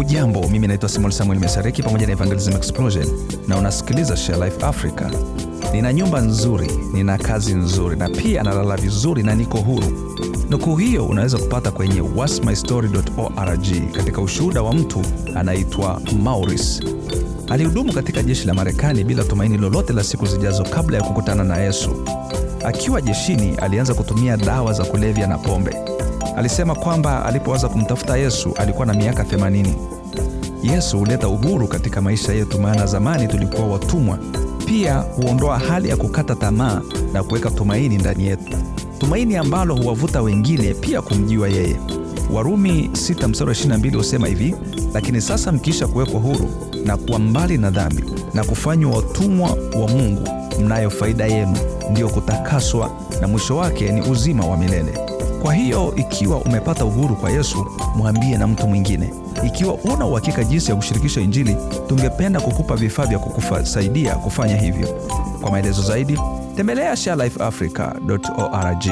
Hujambo, mimi naitwa Simon Samuel Mesareki pamoja na Evangelism Explosion na unasikiliza Share Life Africa. Nina nyumba nzuri, nina kazi nzuri na pia nalala vizuri na niko huru. Nukuu hiyo unaweza kupata kwenye whatmystory.org katika ushuhuda wa mtu anaitwa Maurice. Alihudumu katika jeshi la Marekani bila tumaini lolote la siku zijazo kabla ya kukutana na Yesu. Akiwa jeshini, alianza kutumia dawa za kulevya na pombe. Alisema kwamba alipoanza kumtafuta Yesu alikuwa na miaka 80. Yesu huleta uhuru katika maisha yetu, maana zamani tulikuwa watumwa. Pia huondoa hali ya kukata tamaa na kuweka tumaini ndani yetu, tumaini ambalo huwavuta wengine pia kumjua yeye. Warumi 6 mstari 22 husema hivi: lakini sasa mkiisha kuwekwa huru na kuwa mbali na dhambi na kufanywa watumwa wa Mungu, mnayo faida yenu, ndiyo kutakaswa, na mwisho wake ni uzima wa milele. Kwa hiyo ikiwa umepata uhuru kwa Yesu, mwambie na mtu mwingine. Ikiwa una uhakika jinsi ya kushirikisha Injili, tungependa kukupa vifaa vya kukusaidia kufanya hivyo. Kwa maelezo zaidi, tembelea sharelifeafrica.org.